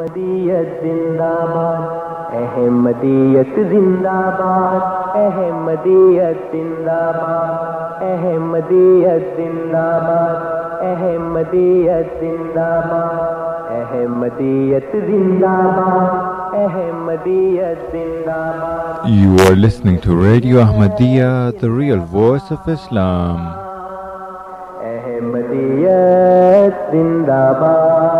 احمدیت زندہ باد احمدیت زندہ باد احمدیت زندہ باد احمدیت زندہ باد احمدیت زندہ باد احمدیت زندہ باد You are listening to Radio Ahmadiyya, the real voice of Islam. زندہ باد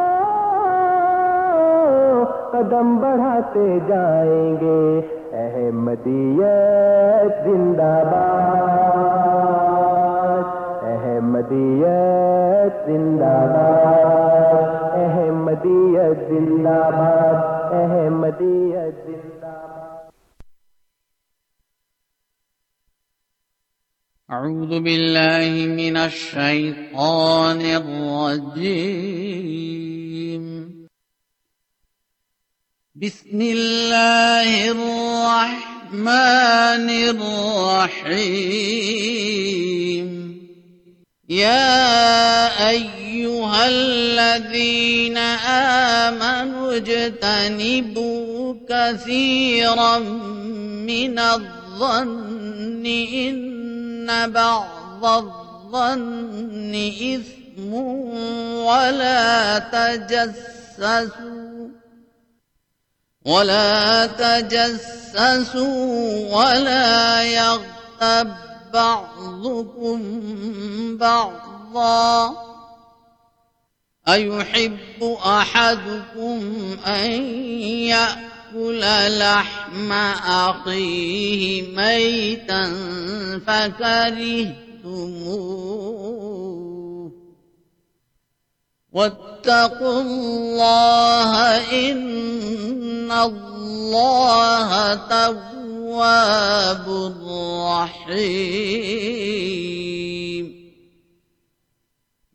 قدم بڑھاتے جائیں گے۔ احمدیت زندہ باد۔ احمدیت زندہ باد۔ احمدیت زندہ باد۔ احمدیت زندہ باد۔ أعوذ من الشيطان الرجيم بسم الله الرحمن الرحيم. يا أيها الذين آمنوا اجتنبوا كثيرا من الظن. إن بعض الظن إثم ولا تجسسوا. ولا تجسسوا ولا يغتب بعضكم بعضا أيحب أحدكم أن يأكل لحم أخيه ميتا فكرهتموه واتقوا الله إن الله تواب رحيم.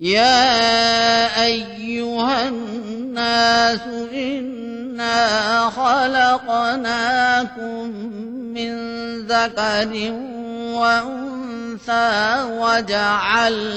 يا أيها الناس، إنا خلقناكم من ذكر وأنثى وجعلناكم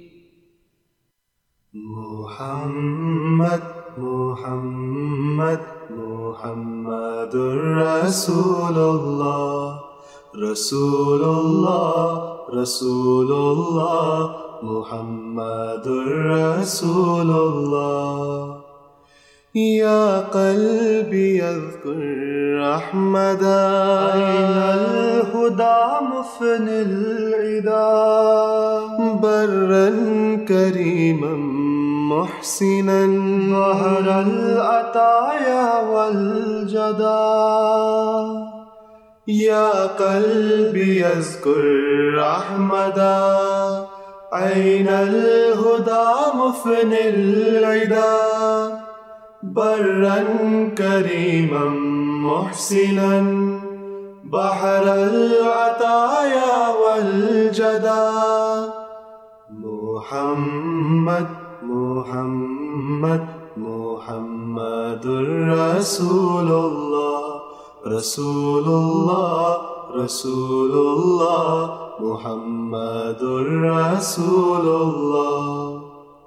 محمد محمد محمد رسول الله رسول الله رسول الله محمد رسول الله يا قلبي اذكر أحمدا أين الهدى مفن العدا برا كريما محسنا ظهر العطايا والجدا. يا قلبي اذكر أحمدا أين الهدى مفن العدا. برا كريما محسنا. بحر العطايا والجدا. محمد محمد محمد رسول الله رسول الله رسول الله محمد رسول الله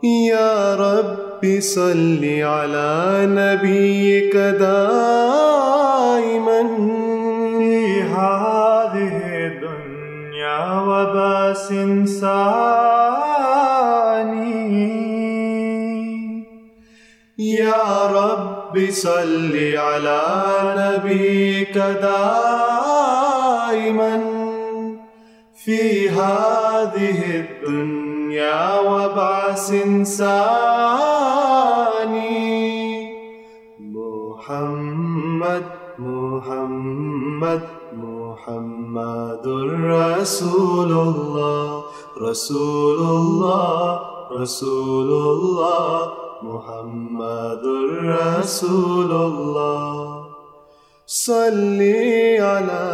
يا رب صل على نبيك دائما في هذه الدنيا وباس ثاني يا رب صل على نبيك دائما في هذه الدنيا وبعث ثاني محمد محمد محمد رسول الله رسول الله رسول الله. محمد رسول الله صل على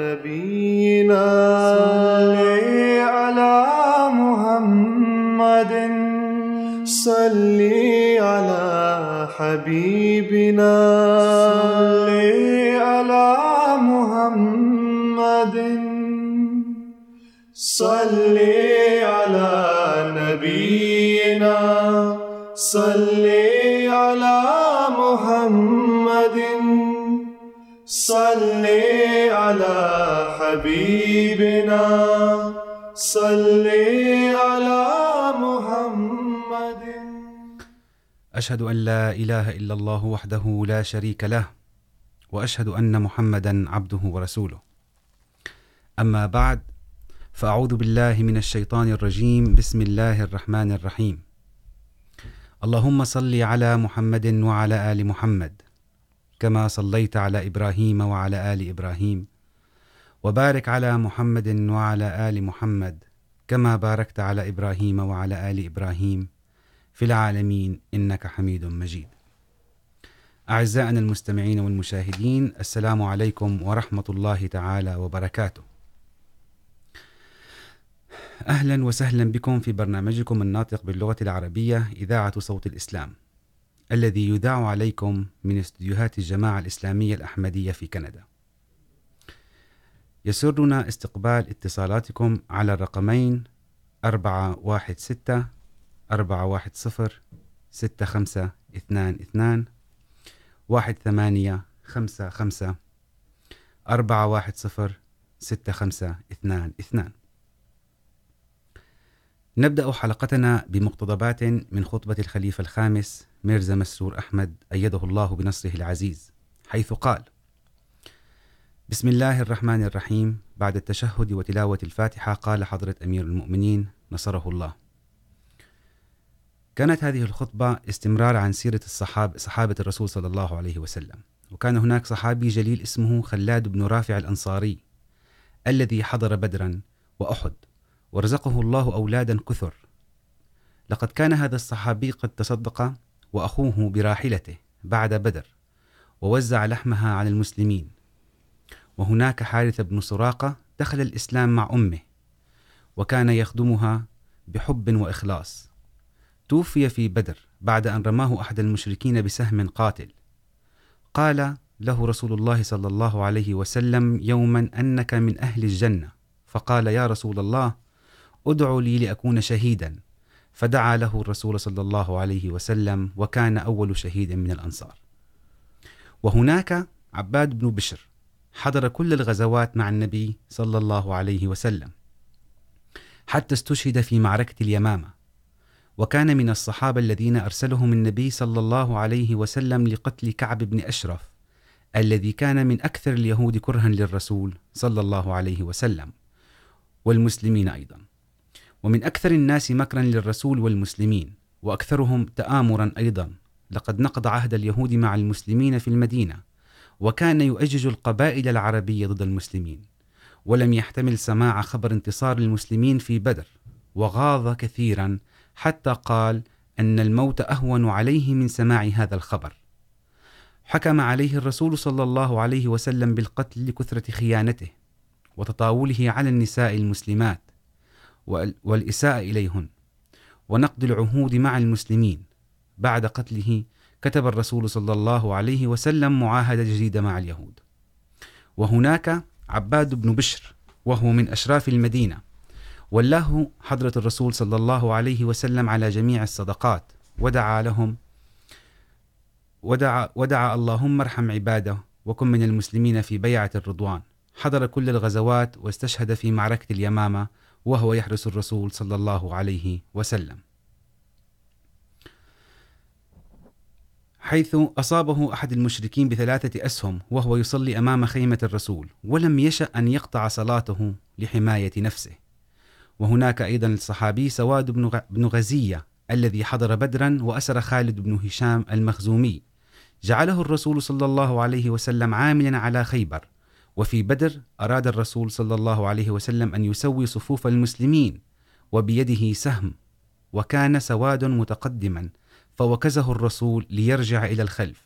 نبينا صل على محمد صل على حبيبنا صل على محمد صل صل على محمد صل على حبيبنا صل على محمد۔ أشهد أن لا إله إلا الله وحده لا شريك له وأشهد أن محمدا عبده ورسوله أما بعد فأعوذ بالله من الشيطان الرجيم بسم الله الرحمن الرحيم اللهم صل على محمد وعلى آل محمد كما صليت على إبراهيم وعلى آل إبراهيم وبارك على محمد وعلى آل محمد كما باركت على إبراهيم وعلى آل إبراهيم في العالمين إنك حميد مجيد أعزائنا المستمعين والمشاهدين السلام عليكم ورحمة الله تعالى وبركاته أهلا وسهلا بكم في برنامجكم الناطق باللغة العربية، إذاعة صوت الإسلام، الذي يذاع عليكم من استديوهات الجماعة الإسلامية الأحمدية في كندا. يسرنا استقبال اتصالاتكم على الرقمين 416 410 6522 1855 410 6522 نبدأ حلقتنا بمقتضبات من خطبة الخليفة الخامس، ميرزا مسرور أحمد، أيده الله بنصره العزيز، حيث قال بسم الله الرحمن الرحيم. بعد التشهد وتلاوة الفاتحة، قال حضرة أمير المؤمنين نصره الله. كانت هذه الخطبة استمرار عن سيرة الصحاب، صحابة الرسول صلى الله عليه وسلم. وكان هناك صحابي جليل اسمه خلاد بن رافع الأنصاري، الذي حضر بدرا وأحد. ورزقه الله أولادا كثر. لقد كان هذا الصحابي قد تصدق وأخوه براحلته بعد بدر ووزع لحمها على المسلمين. وهناك حارث بن سراقة دخل الإسلام مع أمه وكان يخدمها بحب وإخلاص. توفي في بدر بعد أن رماه أحد المشركين بسهم قاتل. قال له رسول الله صلى الله عليه وسلم يوما أنك من أهل الجنة. فقال يا رسول الله ادعو لي لأكون شهيدا. فدعا له الرسول صلى الله عليه وسلم وكان أول شهيد من الأنصار. وهناك عباد بن بشر حضر كل الغزوات مع النبي صلى الله عليه وسلم حتى استشهد في معركة اليمامة. وكان من الصحابة الذين أرسلهم النبي صلى الله عليه وسلم لقتل كعب بن أشرف، الذي كان من أكثر اليهود كرها للرسول صلى الله عليه وسلم، والمسلمين أيضا. ومن أكثر الناس مكرا للرسول والمسلمين، وأكثرهم تآمرا أيضا. لقد نقض عهد اليهود مع المسلمين في المدينة، وكان يؤجج القبائل العربية ضد المسلمين. ولم يحتمل سماع خبر انتصار المسلمين في بدر، وغاض كثيرا حتى قال أن الموت أهون عليه من سماع هذا الخبر. حكم عليه الرسول صلى الله عليه وسلم بالقتل لكثرة خيانته وتطاوله على النساء المسلمات. والإساءة إليهن. ونقض العهود مع المسلمين. بعد قتله كتب الرسول صلى الله عليه وسلم معاهدة جديدة مع اليهود. وهناك عباد بن بشر وهو من أشراف المدينة. ولاه حضرة الرسول صلى الله عليه وسلم على جميع الصدقات. ودعا لهم ودعا, ودعا اللهم ارحم عباده وكن من المسلمين في بيعة الرضوان. حضر كل الغزوات واستشهد في معركة اليمامة وهو يحرس الرسول صلى الله عليه وسلم. حيث أصابه أحد المشركين بثلاثة أسهم وهو يصلي أمام خيمة الرسول، ولم يشأ أن يقطع صلاته لحماية نفسه. وهناك أيضا الصحابي سواد بن غزية الذي حضر بدرا وأسر خالد بن هشام المخزومي. جعله الرسول صلى الله عليه وسلم عاملا على خيبر. وفي بدر أراد الرسول صلى الله عليه وسلم أن يسوي صفوف المسلمين وبيده سهم وكان سواد متقدما فوكزه الرسول ليرجع إلى الخلف.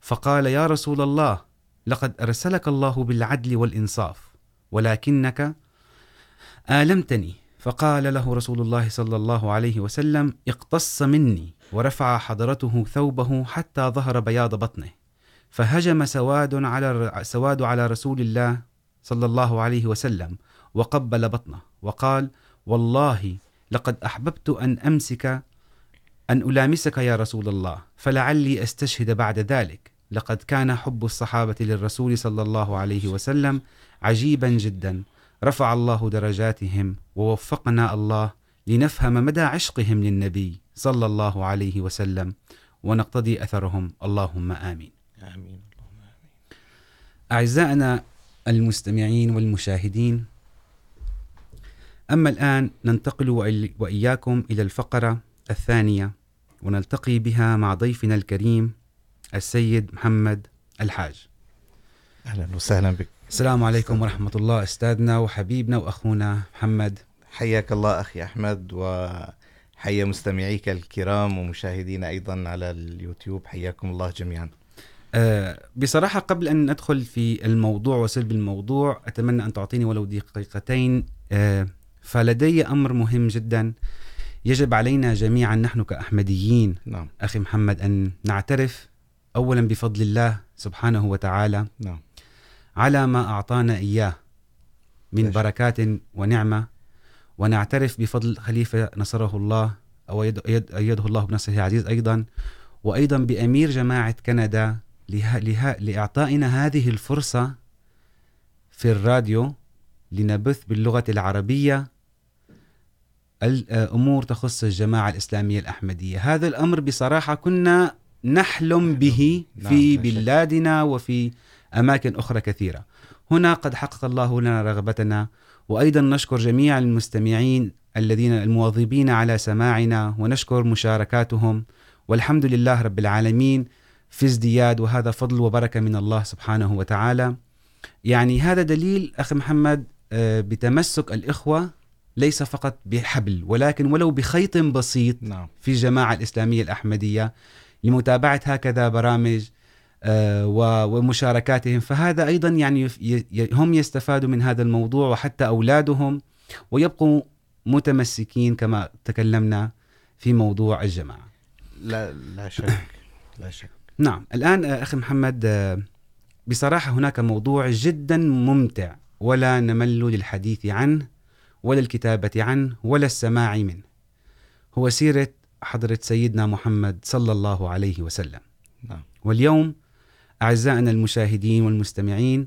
فقال يا رسول الله، لقد أرسلك الله بالعدل والإنصاف، ولكنك آلمتني. فقال له رسول الله صلى الله عليه وسلم، اقتص مني، ورفع حضرته ثوبه حتى ظهر بياض بطنه. فهجم سواد على سواد على رسول الله صلى الله عليه وسلم وقبل بطنه وقال، والله لقد أحببت أن أمسك، أن ألامسك يا رسول الله، فلعلي أستشهد بعد ذلك. لقد كان حب الصحابة للرسول صلى الله عليه وسلم عجيبا جدا. رفع الله درجاتهم ووفقنا الله لنفهم مدى عشقهم للنبي صلى الله عليه وسلم، ونقتضي أثرهم. اللهم آمين. آمين. أعزائنا المستمعين والمشاهدين أما الآن ننتقل وإياكم إلى الفقرة الثانية ونلتقي بها مع ضيفنا الكريم السيد محمد الحاج. أهلا وسهلا بك. السلام عليكم ورحمة الله أستاذنا وحبيبنا وأخونا محمد. حياك الله أخي أحمد وحيا مستمعيك الكرام ومشاهدينا أيضا على اليوتيوب حياكم الله جميعا. بصراحة قبل أن ندخل في الموضوع وسلب الموضوع أتمنى أن تعطيني ولو دقيقتين. فلدي أمر مهم جدا. يجب علينا جميعا نحن كأحمديين. نعم. أخي محمد أن نعترف أولا بفضل الله سبحانه وتعالى. نعم. على ما أعطانا إياه من ليش. بركات ونعمة. ونعترف بفضل خليفة نصره الله أو يد- يد- أيده الله بنصره العزيز أيضا. وأيضا بأمير جماعة كندا له له لإعطائنا هذه الفرصة في الراديو لنبث باللغة العربية الأمور تخص الجماعة الإسلامية الأحمدية. هذا الأمر بصراحة كنا نحلم به في. بلادنا وفي أماكن أخرى كثيرة. هنا قد حقق الله لنا رغبتنا وأيضا نشكر جميع المستمعين الذين المواظبين على سماعنا ونشكر مشاركاتهم. والحمد لله رب العالمين. في ازدياد وهذا فضل وبركة من الله سبحانه وتعالى. يعني هذا دليل أخي محمد بتمسك الإخوة ليس فقط بحبل ولكن ولو بخيط بسيط في الجماعة الإسلامية الأحمدية لمتابعة هكذا برامج ومشاركاتهم. فهذا أيضا يعني هم يستفادوا من هذا الموضوع وحتى أولادهم ويبقوا متمسكين كما تكلمنا في موضوع الجماعة. لا لا شك لا شك. نعم. الآن أخي محمد بصراحة هناك موضوع جدا ممتع ولا نمل للحديث عنه ولا الكتابة عنه ولا السماع منه. هو سيرة حضرة سيدنا محمد صلى الله عليه وسلم. نعم. واليوم أعزائنا المشاهدين والمستمعين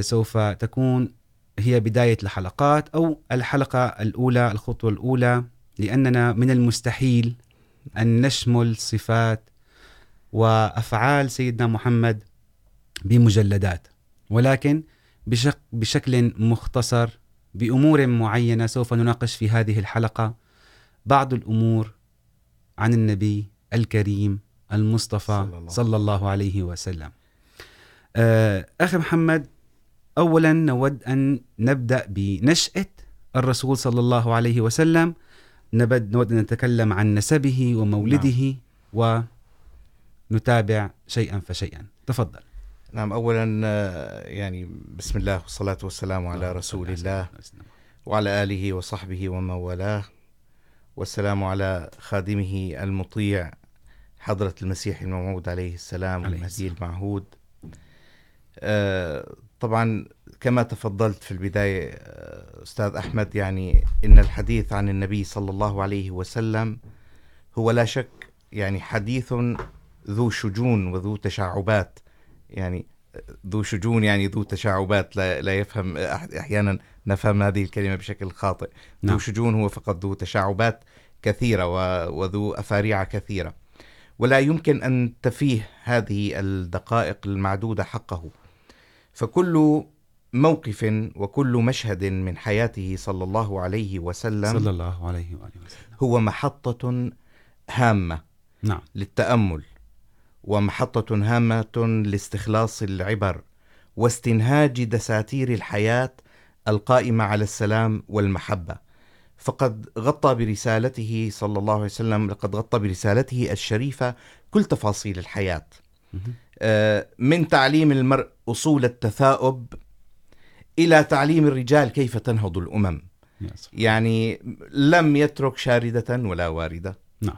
سوف تكون هي بداية الحلقات أو الحلقة الأولى الخطوة الأولى لأننا من المستحيل أن نشمل صفات وأفعال سيدنا محمد بمجلدات ولكن بشك بشكل مختصر بأمور معينة سوف نناقش في هذه الحلقة بعض الأمور عن النبي الكريم المصطفى صلى الله صلى الله عليه وسلم. أخي محمد أولا نود أن نبدأ بنشأة الرسول صلى الله عليه وسلم. نبد نود أن نتكلم عن نسبه ومولده ونتابع شيئا فشيئا. تفضل. نعم أولا آه، يعني بسم الله والصلاة والسلام على رسول الله وعلى آله وصحبه ومن والاه. والسلام على خادمه المطيع حضرة المسيح الموعود عليه السلام المهدي المعهود. طبعا كما تفضلت في البداية أستاذ أحمد يعني إن الحديث عن النبي صلى الله عليه وسلم هو لا شك يعني حديث ذو شجون وذو تشعبات. يعني ذو شجون يعني ذو تشعبات. لا, لا يفهم أحيانا نفهم هذه الكلمة بشكل خاطئ. ذو نعم. شجون هو فقط ذو تشعبات كثيرة و- وذو أفاريع كثيرة. ولا يمكن أن تفيه هذه الدقائق المعدودة حقه. فكل موقف وكل مشهد من حياته صلى الله عليه وسلم صلى الله عليه وسلم. هو محطة هامة نعم. للتأمل. ومحطة هامة لاستخلاص العبر واستنهاج دساتير الحياة القائمة على السلام والمحبة. فقد غطى برسالته صلى الله عليه وسلم لقد غطى برسالته الشريفة كل تفاصيل الحياة. من تعليم المرء أصول التثاؤب إلى تعليم الرجال كيف تنهض الأمم. يعني لم يترك شاردة ولا واردة. نعم.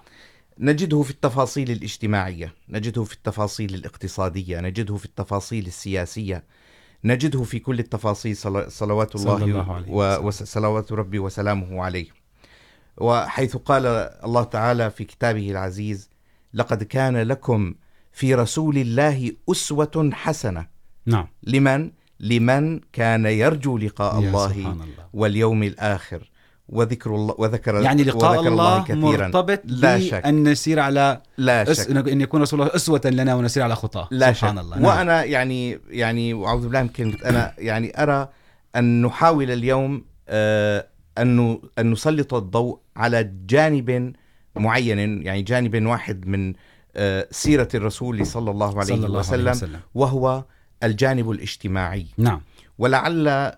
نجده في التفاصيل الاجتماعية نجده في التفاصيل الاقتصادية نجده في التفاصيل السياسية نجده في كل التفاصيل صل- صلوات الله, الله عليه. وصلوات ربي وسلامه عليه. وحيث قال الله تعالى في كتابه العزيز لقد كان لكم في رسول الله أسوة حسنة. نعم. لمن؟ لمن كان يرجو لقاء الله الله. واليوم الآخر. وذكر الله وذكر يعني لقاء وذكر الله كثيرا. مرتبط لا شك. بأن نسير على لا أس... شك. أن يكون رسول الله أسوة لنا ونسير على خطاه لا سبحان شك الله. نعم. وانا يعني يعني واعوذ بالله من كلمه انا يعني ارى ان نحاول اليوم آه، ان ان نسلط الضوء على جانب معين يعني جانب واحد من آه، سيره الرسول صلى الله عليه صلى الله وسلم عليه وسلم. وهو الجانب الاجتماعي. نعم. ولعل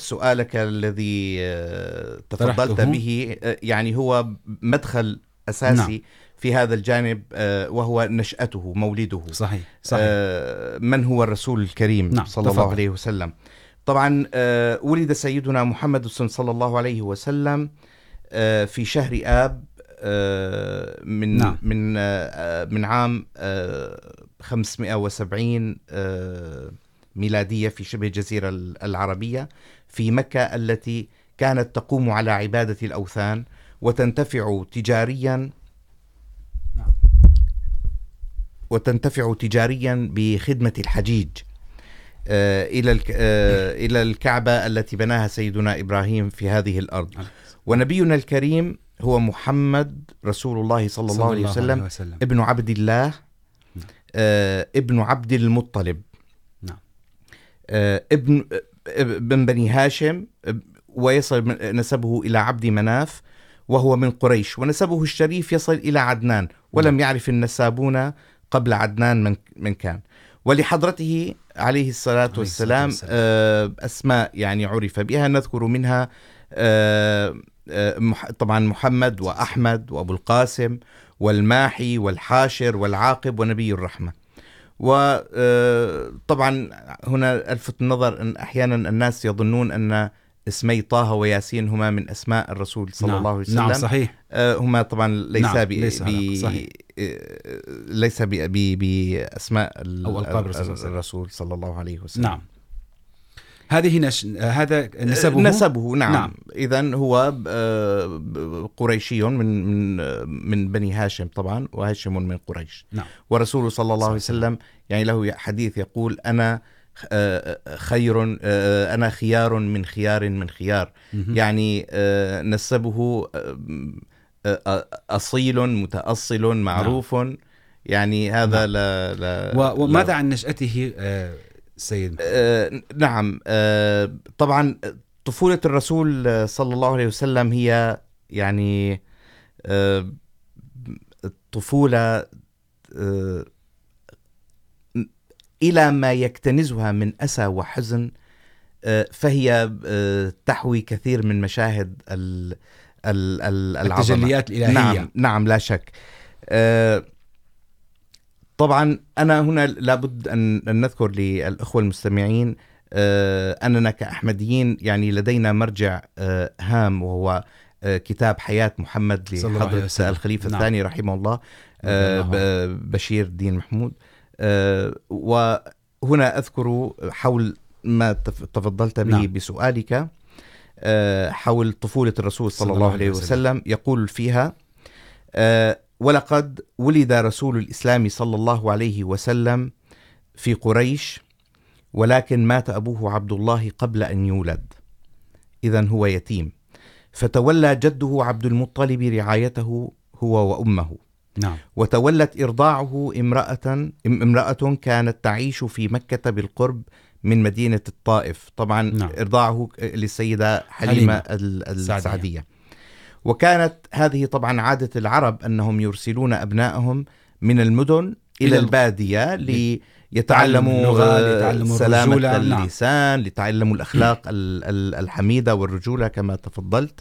سؤالك الذي تفضلت. به يعني هو مدخل اساسي نعم. في هذا الجانب وهو نشأته مولده صحيح صحيح من هو الرسول الكريم نعم، صلى الله تفضل. عليه وسلم طبعا ولد سيدنا محمد صلى الله عليه وسلم في شهر آب من نعم. من من عام آه، 570 آه، ميلادية في شبه الجزيرة العربية في مكة التي كانت تقوم على عبادة الأوثان وتنتفع تجاريا وتنتفع تجاريا بخدمة الحجيج. إلى إلى الكعبة التي بناها سيدنا إبراهيم في هذه الأرض. ونبينا الكريم هو محمد رسول الله صلى الله عليه وسلم ابن عبد الله ابن عبد المطلب. ابن ابن بني هاشم ويصل نسبه إلى عبد مناف وهو من قريش ونسبه الشريف يصل إلى عدنان ولم يعرف النسابون قبل عدنان من, من كان. ولحضرته عليه الصلاة والسلام أسماء يعني عرف بها نذكر منها طبعا محمد وأحمد وأبو القاسم والماحي والحاشر والعاقب ونبي الرحمة. وطبعا هنا ألفت النظر أن أحيانا الناس يظنون أن اسمي طه وياسين هما من أسماء الرسول صلى نعم. الله عليه وسلم نعم صحيح هما طبعا ليس نعم، ب... ليس ب... صحيح. آه، ليس ب... ب... باسماء ال- أو ألقاب الرسول صلى الله عليه وسلم. الرسول صلى الله عليه وسلم نعم هذه نش... هذا نسبه نسبه نعم, نعم. نعم. اذا هو قريشي من من من بني هاشم طبعا وهاشم من قريش نعم. ورسوله صلى الله عليه وسلم يعني له حديث يقول انا خير انا خيار من خيار من خيار. يعني نسبه اصيل متاصل معروف يعني هذا نعم. لا لا. وماذا لا عن نشأته آه، سيد آه، نعم. آه، طبعا طفولة الرسول صلى الله عليه وسلم هي يعني آه، طفولة آه، إلى ما يكتنزها من أسى وحزن آه، فهي آه، تحوي كثير من مشاهد ال ال ال العظمة. التجليات الإلهية. نعم نعم لا شك. آه، طبعا انا هنا لابد ان أن نذكر للاخوه المستمعين اننا كاحمديين يعني لدينا مرجع هام وهو كتاب حياه محمد لحضره. الخليفه نعم. الثاني رحمه الله بشير الدين محمود وهنا اذكر حول ما تف- تفضلت به نعم. بسؤالك حول طفولة الرسول صلى, الله عليه وسلم يقول فيها ولقد ولد رسول الإسلام صلى الله عليه وسلم في قريش ولكن مات أبوه عبد الله قبل أن يولد. إذا هو يتيم. فتولى جده عبد المطلب رعايته هو وأمه. نعم. وتولت إرضاعه امرأة امرأة كانت تعيش في مكة بالقرب من مدينة الطائف. طبعا نعم. إرضاعه للسيدة حليمة حليمة ال- السعدية. السعدية. وكانت هذه طبعا عادة العرب أنهم يرسلون أبنائهم من المدن إلى إلى ال- البادية تعلم ليتعلموا ليتعلموا سلامة. اللسان ليتعلموا الأخلاق ال- ال- الحميدة والرجولة كما تفضلت.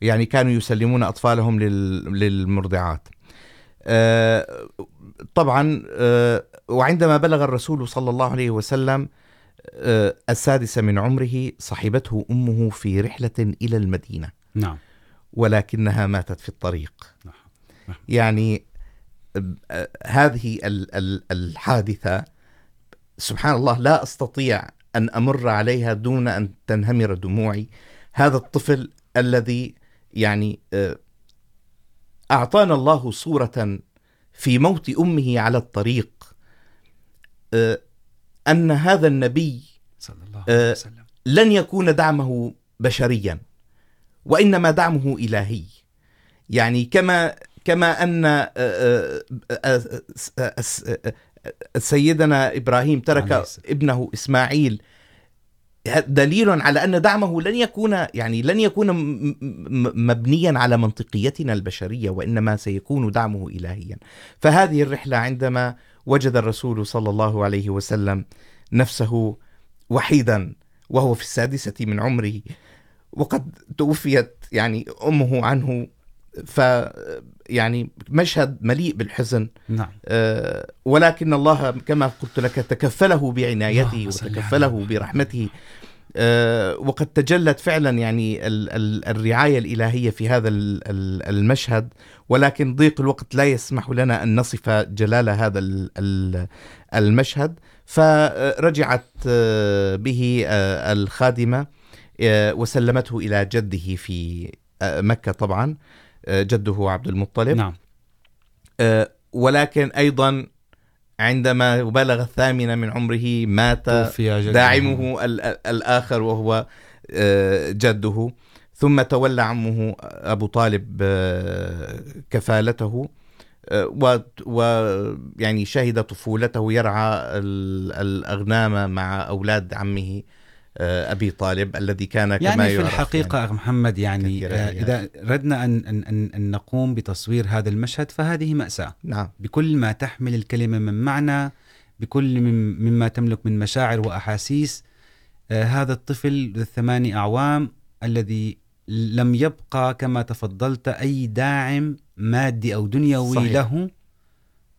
يعني كانوا يسلمون أطفالهم لل- للمرضعات. طبعا وعندما بلغ الرسول صلى الله عليه وسلم السادسة من عمره صحبته أمه في رحلة إلى المدينة. نعم ولكنها ماتت في الطريق نعم. نعم. يعني هذه ال- ال- الحادثة سبحان الله لا أستطيع أن أمر عليها دون أن تنهمر دموعي هذا الطفل الذي يعني أعطانا الله صورة في موت أمه على الطريق أن هذا النبي صلى الله عليه وسلم لن يكون دعمه بشريا وانما دعمه الهي يعني كما كما ان سيدنا ابراهيم ترك. ابنه اسماعيل دليل على ان دعمه لن يكون يعني لن يكون مبنيا على منطقيتنا البشريه وانما سيكون دعمه الهيا فهذه الرحله عندما وجد الرسول صلى الله عليه وسلم نفسه وحيدا وهو في السادسة من عمره وقد توفيت يعني أمه عنه ف يعني مشهد مليء بالحزن. نعم. آه، ولكن الله كما قلت لك تكفله بعنايته وتكفله. برحمته. آه، وقد تجلت فعلا يعني ال- ال- الرعاية الإلهية في هذا ال- ال- المشهد. ولكن ضيق الوقت لا يسمح لنا أن نصف جلال هذا ال- ال- المشهد. فرجعت به الخادمة. وسلمته إلى جده في مكة طبعا جده عبد المطلب. نعم. ولكن ايضا عندما بلغ الثامنة من عمره مات. داعمه ال- ال- الاخر وهو جده. ثم تولى عمه ابو طالب كفالته ويعني شهد طفولته يرعى ال- الاغنام مع اولاد عمه. ابي طالب الذي كان كما يعني في الحقيقة أخ محمد يعني كثير آه، يعني. إذا ردنا أن, أن, أن, أن نقوم بتصوير هذا المشهد فهذه مأساة نعم بكل ما تحمل الكلمة من معنى بكل مما تملك من مشاعر وأحاسيس آه، هذا الطفل ذو الثماني أعوام الذي لم يبقى كما تفضلت أي داعم مادي أو دنيوي صحيح. له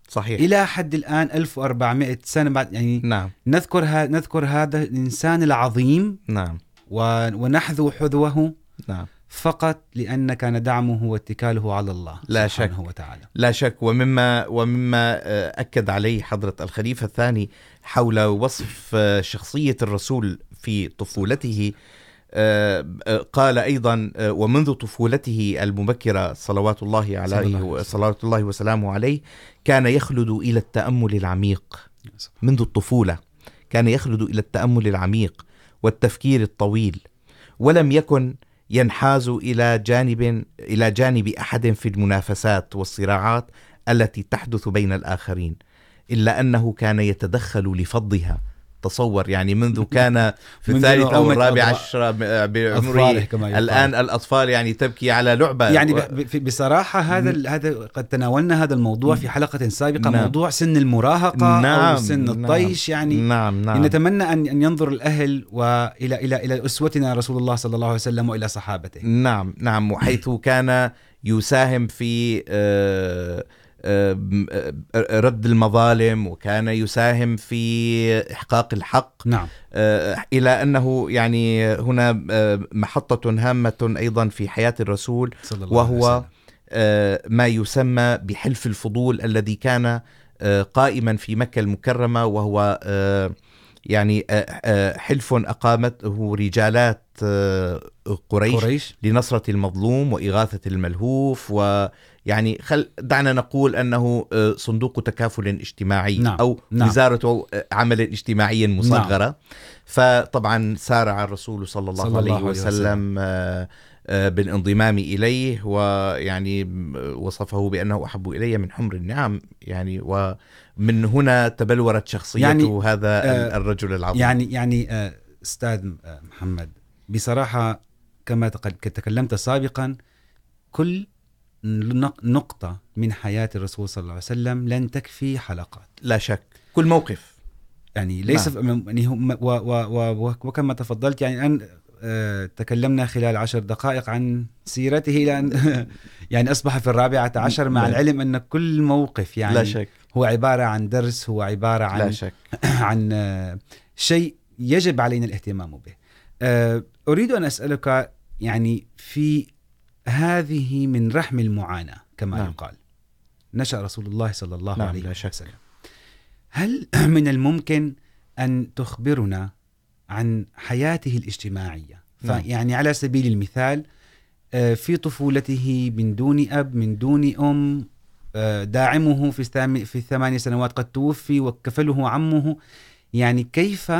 صحيح. إلى حد الآن 1400 سنة بعد يعني نعم. نذكر ها نذكر هذا الإنسان العظيم نعم. ونحذو حذوه نعم. فقط لأن كان دعمه واتكاله على الله لا سبحانه شك. وتعالى. لا شك. ومما ومما اكد عليه حضره الخليفه الثاني حول وصف شخصيه الرسول في طفولته قال ايضا ومنذ طفولته المبكره صلوات الله عليه. صلوات الله وسلامه عليه كان يخلد الى التامل العميق منذ الطفوله كان يخلد الى التامل العميق والتفكير الطويل ولم يكن ينحاز الى جانب الى جانب احد في المنافسات والصراعات التي تحدث بين الاخرين الا انه كان يتدخل لفضها تصور يعني منذ كان في الثالثة او نعومة الرابعة عشرة بعمره. الان الاطفال يعني تبكي على لعبة. يعني و- بصراحة هذا هذا قد تناولنا هذا الموضوع في حلقة سابقة نعم. موضوع سن المراهقة نعم أو سن نعم، الطيش يعني نعم نعم. نتمنى أن أن ينظر الأهل وإلى إلى إلى أسوتنا رسول الله صلى الله عليه وسلم وإلى صحابته. نعم نعم. وحيث كان يساهم في رد المظالم وكان يساهم في احقاق الحق. نعم. آه، الى انه يعني هنا آه، محطه هامه ايضا في حياه الرسول صلى الله عليه وهو وسلم. ما يسمى بحلف الفضول الذي كان قائما في مكه المكرمه وهو يعني حلف أقامته رجالات قريش قريش. لنصرة المظلوم وإغاثة الملهوف ويعني خل دعنا نقول أنه آه، صندوق تكافل اجتماعي نعم، أو نعم. وزارة آه، عمل اجتماعي مصغرة. فطبعا سارع الرسول صلى الله, صلى الله عليه وسلم. آه، بالانضمام إليه ويعني وصفه بأنه أحب إلي من حمر النعم يعني ومن هنا تبلورت شخصيته يعني، يعني هذا آه، الرجل العظيم. يعني يعني آه، استاذ محمد بصراحه كما تكلمت سابقا كل نق- نقطه من حياه الرسول صلى الله عليه وسلم لن تكفي حلقات. لا شك. كل موقف. يعني ليس نعم. يعني و و و وكما تفضلت يعني آه، تكلمنا خلال عشر دقائق عن سيرته الى ان يعني اصبح في الرابعه عشر مع. العلم ان كل موقف يعني لا شك. هو عباره عن درس هو عباره عن لا شك. عن شيء يجب علينا الاهتمام به. أريد أن أسألك يعني في هذه من رحم المعاناة كما نعم. يقال نشأ رسول الله صلى الله نعم، عليه. وسلم هل من الممكن أن تخبرنا عن حياته الاجتماعية نعم. فيعني على سبيل المثال في طفولته من دون أب من دون أم داعمه في في الثمانية سنوات قد توفي وكفله عمه يعني كيف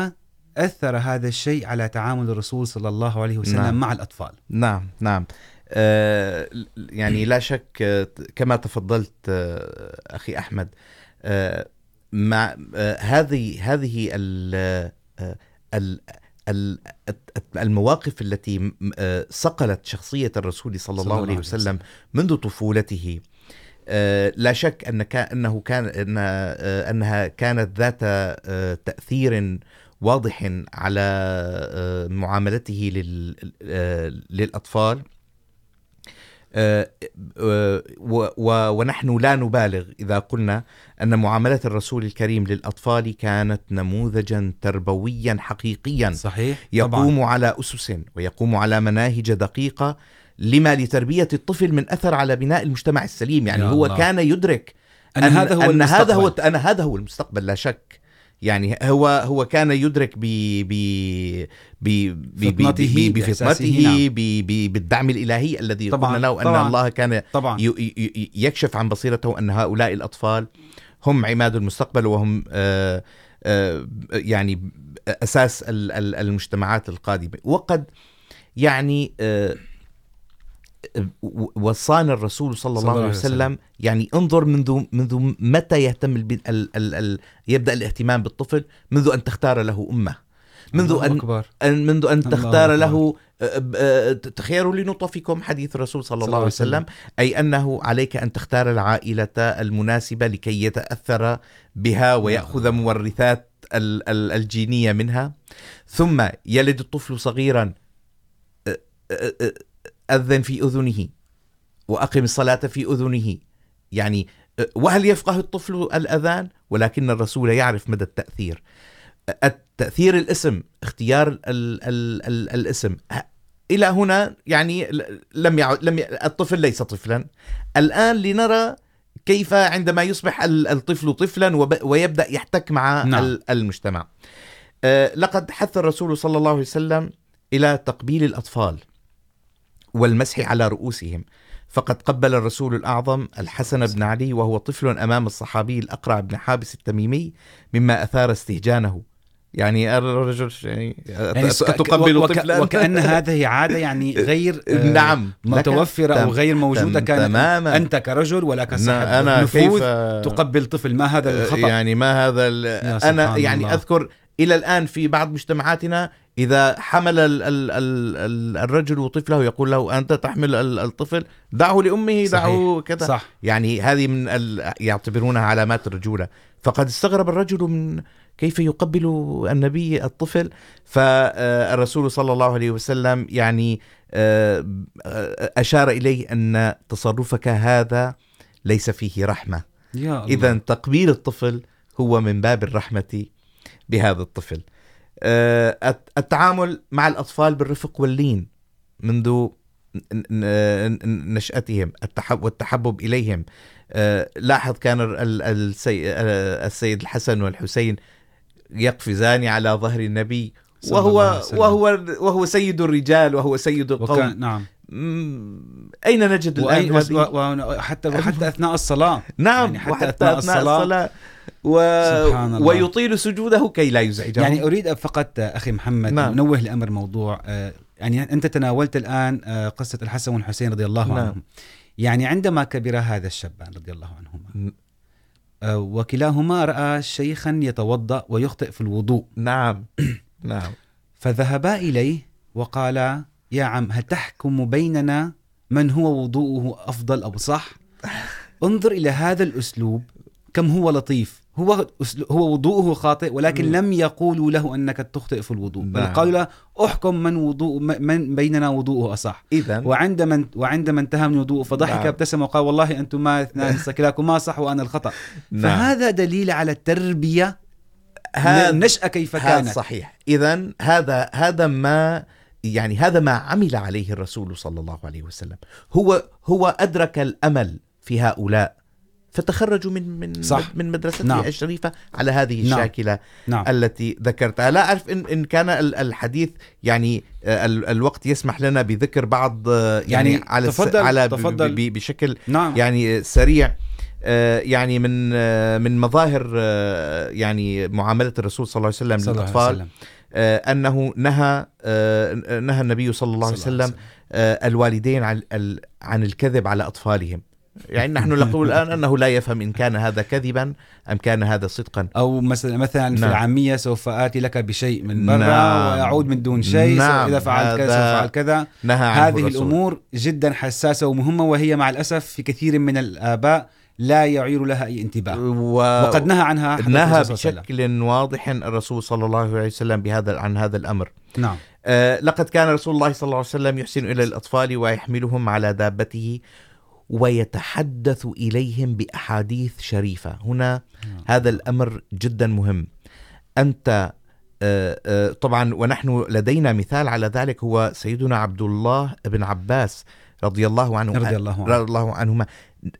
أثر هذا الشيء على تعامل الرسول صلى الله عليه وسلم نعم. مع الأطفال نعم نعم يعني لا شك كما تفضلت اخي احمد مع هذه هذه المواقف التي صقلت شخصيه الرسول صلى الله عليه وسلم منذ طفولته. لا شك ان انه كان ان انها كانت ذات تاثير واضح على معاملته للاطفال ونحن لا نبالغ اذا قلنا ان معامله الرسول الكريم للاطفال كانت نموذجا تربويا حقيقيا صحيح يقوم طبعا على أسس ويقوم على مناهج دقيقة لما لتربية الطفل من أثر على بناء المجتمع السليم يعني هو الله. كان يدرك أن هذا هو أن هذا هو المستقبل. أن هذا هو المستقبل لا شك يعني هو هو كان يدرك ب ب ب بفطنته بالدعم الإلهي الذي طبعاً، قلنا له أن طبعاً. الله كان طبعا يكشف عن بصيرته ان هؤلاء الاطفال هم عماد المستقبل وهم آه، آه، يعني اساس ال- ال- المجتمعات القادمه وقد يعني وصانا الرسول صلى الله عليه وسلم يعني انظر منذ منذ متى يهتم الب- ال ال ال يبدا الاهتمام بالطفل؟ منذ ان تختار له امه منذ ان أكبر. منذ الله تختار. له تخيروا لنطفكم حديث الرسول صلى الله عليه وسلم. أي أنه عليك أن تختار العائلة المناسبة لكي يتأثر بها ويأخذ مورثات ال- ال- الجينية منها. ثم يلد الطفل صغيرا أذن في أذنه وأقم الصلاة في أذنه. يعني وهل يفقه الطفل الأذان؟ ولكن الرسول يعرف مدى التأثير. التأثير الاسم اختيار ال ال ال الاسم. إلى هنا يعني لم يعد لم ي... الطفل ليس طفلا. الآن لنرى كيف عندما يصبح ال- الطفل طفلا وب... ويبدأ يحتك مع نعم. ال- المجتمع. لقد حث الرسول صلى الله عليه وسلم إلى تقبيل الأطفال. والمسح على رؤوسهم. فقد قبل الرسول الأعظم الحسن بن علي وهو طفل أمام الصحابي الأقرع بن حابس التميمي مما أثار استهجانه. يعني الرجل يعني, يعني تقبل وك- طفلا؟ وكأن هذه عادة يعني غير نعم. متوفرة أو غير موجودة كانت تماما. أنت كرجل ولا كصاحب. أنا نفوذ كيف تقبل طفل. ما هذا الخطأ؟ يعني ما هذا سبحان يعني الله. اذكر الى الان في بعض مجتمعاتنا اذا حمل ال ال ال ال الرجل طفله يقول له انت تحمل ال- الطفل؟ دعه لامه صحيح. دعه كذا. صح. يعني هذه من ال... يعتبرونها علامات الرجوله فقد استغرب الرجل من كيف يقبل النبي الطفل. فالرسول صلى الله عليه وسلم يعني اشار اليه ان تصرفك هذا ليس فيه الله. اذا تقبيل الطفل هو من باب الرحمه بهذا الطفل. التعامل مع الاطفال بالرفق واللين منذ ن- ن- نشاتهم التحب والتحبب اليهم آه، لاحظ كان السيد الحسن والحسين يقفزان على ظهر النبي وهو. وهو وهو سيد الرجال وهو سيد القوم. وكان نعم اين نجد الان وحتى وحتى اثناء الصلاه نعم يعني حتى وحتى أثناء اثناء الصلاة. و... سبحان الله. ويطيل سجوده كي لا يزعجهم يعني اريد فقط اخي محمد نعم. نعم. نوه الامر موضوع يعني انت تناولت الان قصه الحسن والحسين رضي الله نعم. عنهم يعني عندما كبر هذا الشابان رضي الله عنهما وكلاهما راى شيخا يتوضا ويخطئ في الوضوء نعم نعم فذهبا اليه وقالا يا عم هل تحكم بيننا من هو وضوءه افضل او صح انظر الى هذا الاسلوب كم هو لطيف. هو هو وضوءه خاطئ ولكن مم. لم يقولوا له انك تخطئ في الوضوء. بل. قالوا له احكم من وضوء م- من بيننا وضوءه اصح اذا وعندما وعندما انتهى من وضوءه فضحك نعم. ابتسم وقال والله انتما اثنان كلاكما صح وانا الخطا نعم. فهذا دليل على التربيه هذا النشاه كيف كانت. صحيح. اذا هذا هذا ما يعني هذا ما عمل عليه الرسول صلى الله عليه وسلم. هو هو ادرك الامل في هؤلاء. فتخرجوا من من صح. من مدرسته نعم. الشريفه على هذه. الشاكله نعم التي ذكرتها لا أعرف إن, إن كان ال- الحديث يعني الوقت يسمح لنا بذكر بعض يعني, يعني على تفضل- على تفضل. بشكل نعم يعني سريع يعني من من مظاهر يعني معاملة الرسول صلى الله عليه وسلم صلى الله عليه وسلم. أنه نهى نهى النبي صلى الله عليه وسلم الوالدين عن ال- عن الكذب على أطفالهم يعني نحن نقول الآن أنه لا يفهم إن كان هذا كذبا أم كان هذا صدقا او مثلا مثلا في نعم. العاميه سوف اتي لك بشيء من برا نعم. ويعود من دون شيء نعم. اذا فعلت كذا سوف افعل كذا نهى عنه هذه الرسول. الامور جدا حساسه ومهمه وهي مع الاسف في كثير من الاباء لا يعير لها اي انتباه و... وقد نهى عنها نهى بشكل واضح الرسول صلى الله عليه وسلم بهذا عن هذا الامر. نعم آه، لقد كان رسول الله صلى الله عليه وسلم يحسن الى الاطفال ويحملهم على دابته ويتحدث اليهم باحاديث شريفه هنا هذا الامر جدا مهم. انت طبعا ونحن لدينا مثال على ذلك هو سيدنا عبد الله بن عباس رضي الله عنه. رضي الله عنه. رضي الله عنهما.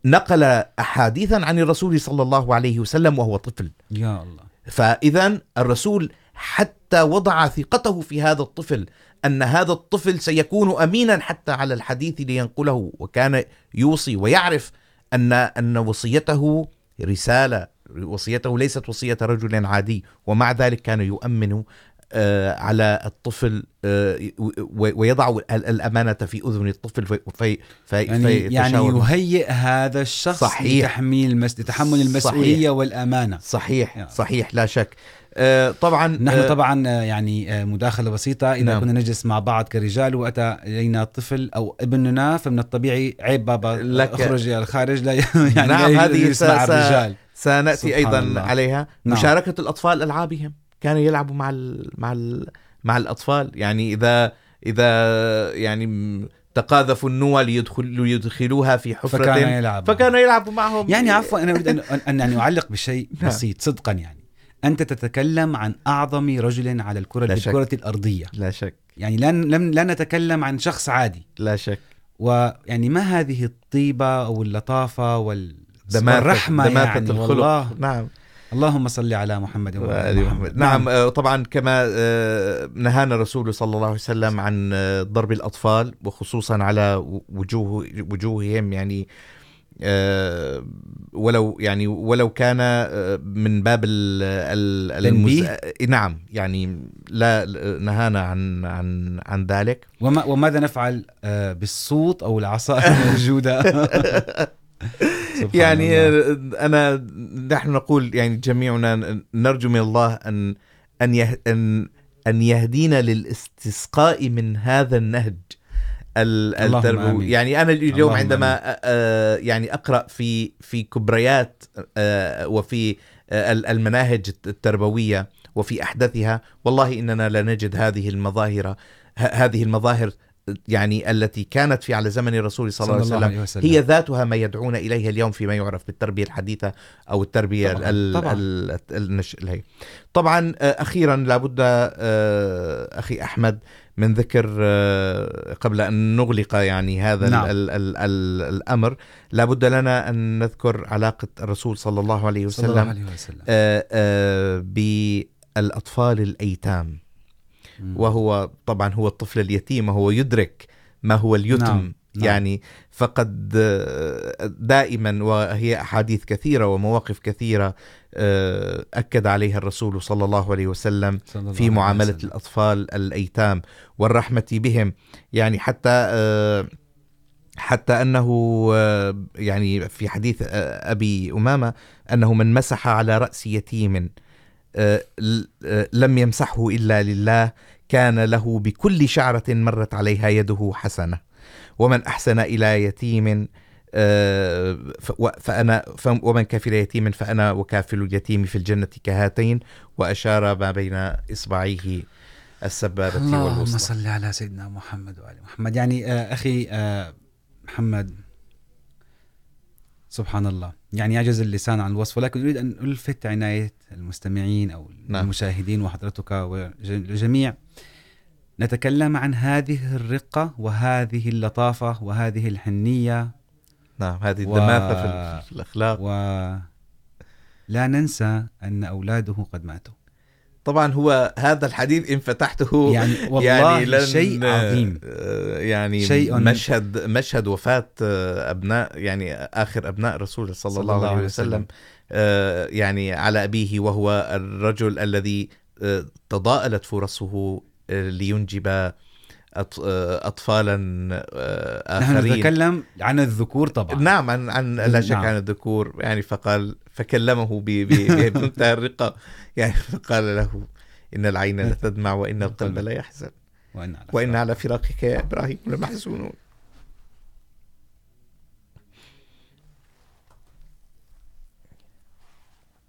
نقل احاديثا عن الرسول صلى الله عليه وسلم وهو طفل. يا الله. فاذا الرسول حتى وضع ثقته في هذا الطفل. ان هذا الطفل سيكون امينا حتى على الحديث لينقله وكان يوصي ويعرف ان ان وصيته رساله وصيته ليست وصيه رجل عادي ومع ذلك كان يؤمن على الطفل ويضع ال- الامانه في اذن الطفل في في في يعني يعني. يهيئ هذا الشخص صحيح. لتحميل المس... لتحمل المسؤوليه صحيح. والامانه صحيح يا. صحيح لا شك طبعا نحن طبعا يعني آه، مداخله بسيطه اذا نعم. كنا نجلس مع بعض كرجال واتى الينا طفل او ابننا فمن الطبيعي عيب بابا لك- اخرج الى الخارج لا يعني نعم، لا هذه مع الرجال. سناتي سبحان ايضا الله. عليها. نعم. مشاركه الاطفال العابهم كانوا يلعبوا مع ال مع ال مع الاطفال يعني اذا اذا يعني تقاذفوا النوى ليدخل ليدخلوها في حفره فكان يلعب فكانوا يلعبوا معهم. يعني عفوا انا اريد ان ان يعني اعلق بشيء. بسيط صدقا يعني. انت تتكلم عن اعظم رجل على الكره لا شك. الكره الارضيه لا شك. يعني لن لم لا نتكلم عن شخص عادي. لا شك. ويعني ما هذه الطيبه او اللطافه وال دماثة والرحمه دماثة يعني؟ الخلق. والله. نعم. اللهم صل على محمد وعلى محمد. نعم آه، طبعا كما نهانا الرسول صلى الله عليه وسلم عن ضرب الأطفال وخصوصا على وجوه وجوههم يعني ولو يعني ولو كان من باب ال ال تنبيه؟ آه، نعم يعني لا نهانا عن عن عن ذلك وما وماذا نفعل بالصوت او العصا الموجوده يعني الله. انا نحن نقول يعني جميعنا نرجو من الله ان ان ان يهدينا للاستسقاء من هذا النهج ال- اللهم التربوي آمين. يعني انا اليوم عندما يعني اقرا في في كبريات وفي المناهج التربويه وفي احدثها والله اننا لا نجد هذه المظاهر هذه المظاهر يعني التي كانت في على زمن الرسول صلى الله عليه وسلم عليه وسلم هي ذاتها ما يدعون اليه اليوم فيما يعرف بالتربيه الحديثه او التربيه طبعاً، ال طبعاً. ال النش... الهي. طبعا اخيرا لابد اخي احمد من ذكر قبل ان نغلق يعني هذا نعم. نعم. ال ال ال الامر لابد لنا ان نذكر علاقه الرسول صلى الله عليه صلى الله وسلم عليه وسلم آه، آه، الأطفال الأيتام. وهو طبعا هو الطفل اليتيم وهو يدرك ما هو اليتم نعم، نعم. يعني فقد دائما وهي أحاديث كثيرة ومواقف كثيرة آه، أكد عليها الرسول صلى الله عليه وسلم صلى الله في معاملة وسلم. الأطفال الأيتام والرحمة بهم يعني حتى حتى أنه يعني في حديث أبي أمامة أنه من مسح على رأس يتيم لم يمسحه إلا لله كان له بكل شعرة مرت عليها يده حسنة ومن أحسن إلى يتيم فأنا ومن كافل يتيم فأنا وكافل اليتيم في الجنة كهاتين وأشار ما بين إصبعيه السبابة اللهم والوسطى. صل على سيدنا محمد وآل محمد. يعني أخي محمد سبحان الله. يعني يعجز اللسان عن الوصف ولكن أريد أن ألفت عناية المستمعين أو. المشاهدين وحضرتك والجميع. نتكلم عن هذه الرقة وهذه اللطافة وهذه الحنية نعم هذه و- الدماثة في ال- في الأخلاق. ولا ننسى أن أولاده قد ماتوا. طبعا هو هذا الحديث إن فتحته يعني والله لن- شيء عظيم. يعني شيء- مشهد مشهد وفاة أبناء يعني آخر أبناء رسول صلى, الله, عليه وسلم آه، يعني على أبيه وهو الرجل الذي تضاءلت فرصه لينجب أطفالا آه، نحن نتكلم عن الذكور طبعا. نعم عن عن لا شك نعم. عن الذكور. يعني فقال فكلمه بمنتهى الرقه يعني فقال له ان العين لا تدمع وان القلب لا يحزن. وإن على وان فراق. على فراقك يا ابراهيم لمحزونون.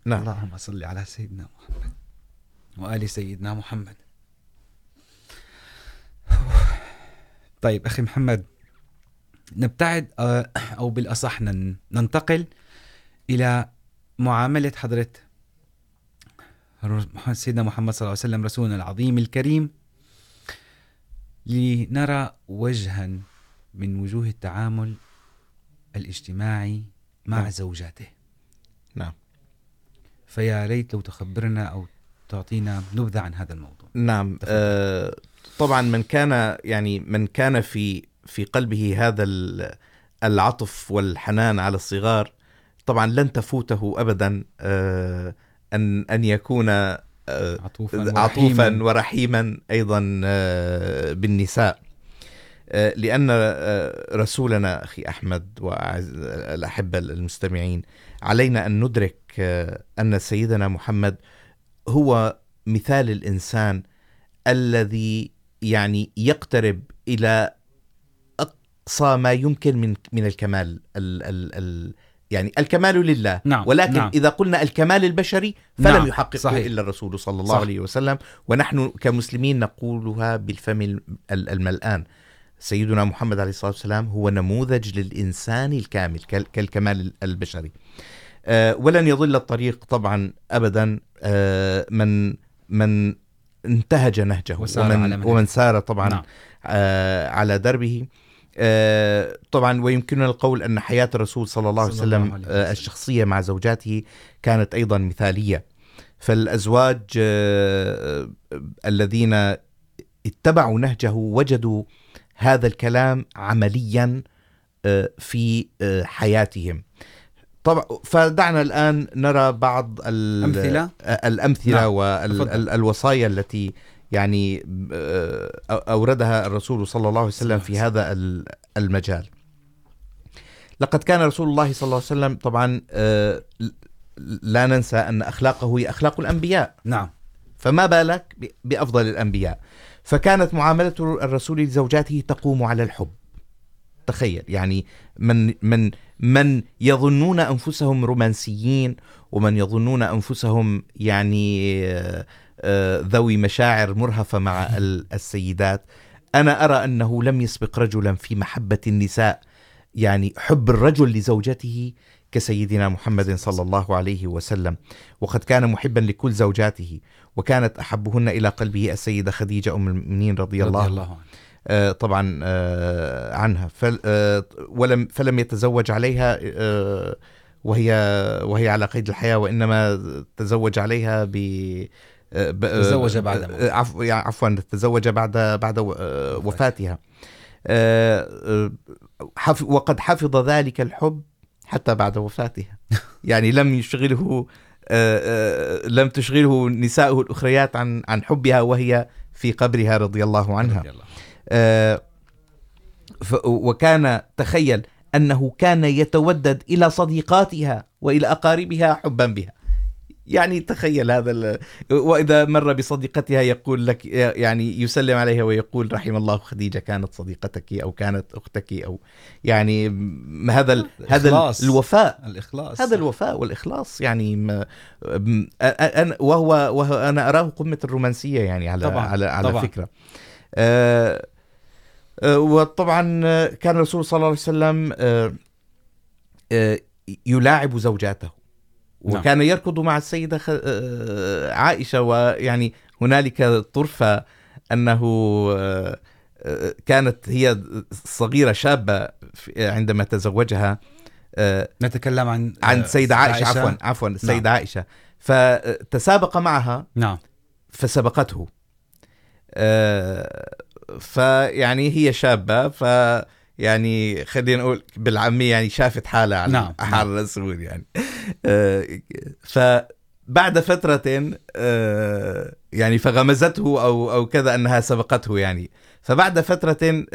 نعم. اللهم صل على سيدنا محمد وآل سيدنا محمد. طيب أخي محمد نبتعد بالأصح نن- ننتقل إلى معاملة حضرة الر- سيدنا محمد صلى الله عليه وسلم رسولنا العظيم الكريم لنرى وجها من وجوه التعامل الاجتماعي مع نعم. زوجاته نعم فيا ريت لو تخبرنا او تعطينا نبذه عن هذا الموضوع. نعم طبعا من كان يعني من كان في في قلبه هذا ال- العطف والحنان على الصغار طبعا لن تفوته ابدا ان ان يكون عطوفا عطوفا ورحيما. ورحيما ايضا بالنساء لان رسولنا اخي احمد واعز الاحبه المستمعين علينا ان ندرك ان سيدنا محمد هو مثال الانسان الذي يعني يقترب الى اقصى ما يمكن من من الكمال ال ال ال يعني الكمال لله نعم، ولكن نعم. اذا قلنا الكمال البشري فلم نعم، يحققه صحيح. الا الرسول صلى الله صح. عليه وسلم ونحن كمسلمين نقولها بالفم ال- ال- الملآن سيدنا محمد عليه الصلاه والسلام هو نموذج للانسان الكامل كال- كالكمال البشري ولن يضل الطريق طبعا ابدا من من انتهج نهجه وسار على ومن منهجه. ومن سار طبعا نعم. آه، على دربه آه، طبعا ويمكننا القول ان حياه الرسول صلى الله عليه الله وسلم عليه آه، وسلم. الشخصيه مع زوجاته كانت ايضا مثاليه فالازواج آه، الذين اتبعوا نهجه وجدوا هذا الكلام عمليا آه، في آه، حياتهم طبعا فدعنا الان نرى بعض ال- أمثلة؟ آه، الامثله نعم،. والوصايا التي يعني اوردها الرسول صلى الله عليه وسلم في هذا ال- المجال. لقد كان رسول الله صلى الله عليه وسلم طبعا لا ننسى ان اخلاقه هي اخلاق الانبياء نعم. فما بالك بافضل الانبياء فكانت معامله الرسول لزوجاته تقوم على الحب. تخيل. يعني من من من يظنون انفسهم رومانسيين ومن يظنون انفسهم يعني ذوي مشاعر مرهفه مع ال- السيدات. انا ارى انه لم يسبق رجلا في محبه النساء يعني حب الرجل لزوجته كسيدنا محمد صلى الله عليه وسلم. وقد كان محبا لكل زوجاته وكانت احبهن الى قلبه السيده خديجه ام المؤمنين رضي الله, رضي الله عنه آه، طبعا عنها. ولم فلم يتزوج عليها وهي وهي على قيد الحياه وانما تزوج عليها ب تزوج بعد. عفوا تزوج بعد بعد وفاتها. وقد حفظ ذلك الحب حتى بعد وفاتها يعني لم يشغله لم تشغله نساؤه الأخريات عن عن حبها وهي في قبرها رضي الله عنها. رضي الله. وكان تخيل أنه كان يتودد إلى صديقاتها وإلى أقاربها حبا بها يعني تخيل هذا ال... وإذا مر بصديقتها يقول لك يعني يسلم عليها ويقول رحم الله خديجة كانت صديقتك أو كانت أختك أو يعني هذا ال... هذا ال- إخلاص. الوفاء الإخلاص هذا الوفاء والإخلاص يعني ما أنا وهو, وهو أنا أراه قمة الرومانسية يعني على طبعاً، على على طبعاً. فكرة آه، آه، وطبعا كان الرسول صلى الله عليه وسلم يلاعب زوجاته. نعم. وكان يركض مع السيدة عائشة. ويعني هنالك طرفة أنه كانت هي صغيرة شابة عندما تزوجها نتكلم عن عن السيدة عائشة, عفوا عفوا السيدة عائشة. فتسابق معها. نعم. فسبقته. فيعني هي شابة ف يعني خلينا نقول بالعامية يعني شافت حالها على نعم، حال الرسول يعني. فبعد فترة يعني فغمزته أو أو كذا أنها سبقته يعني. فبعد فترة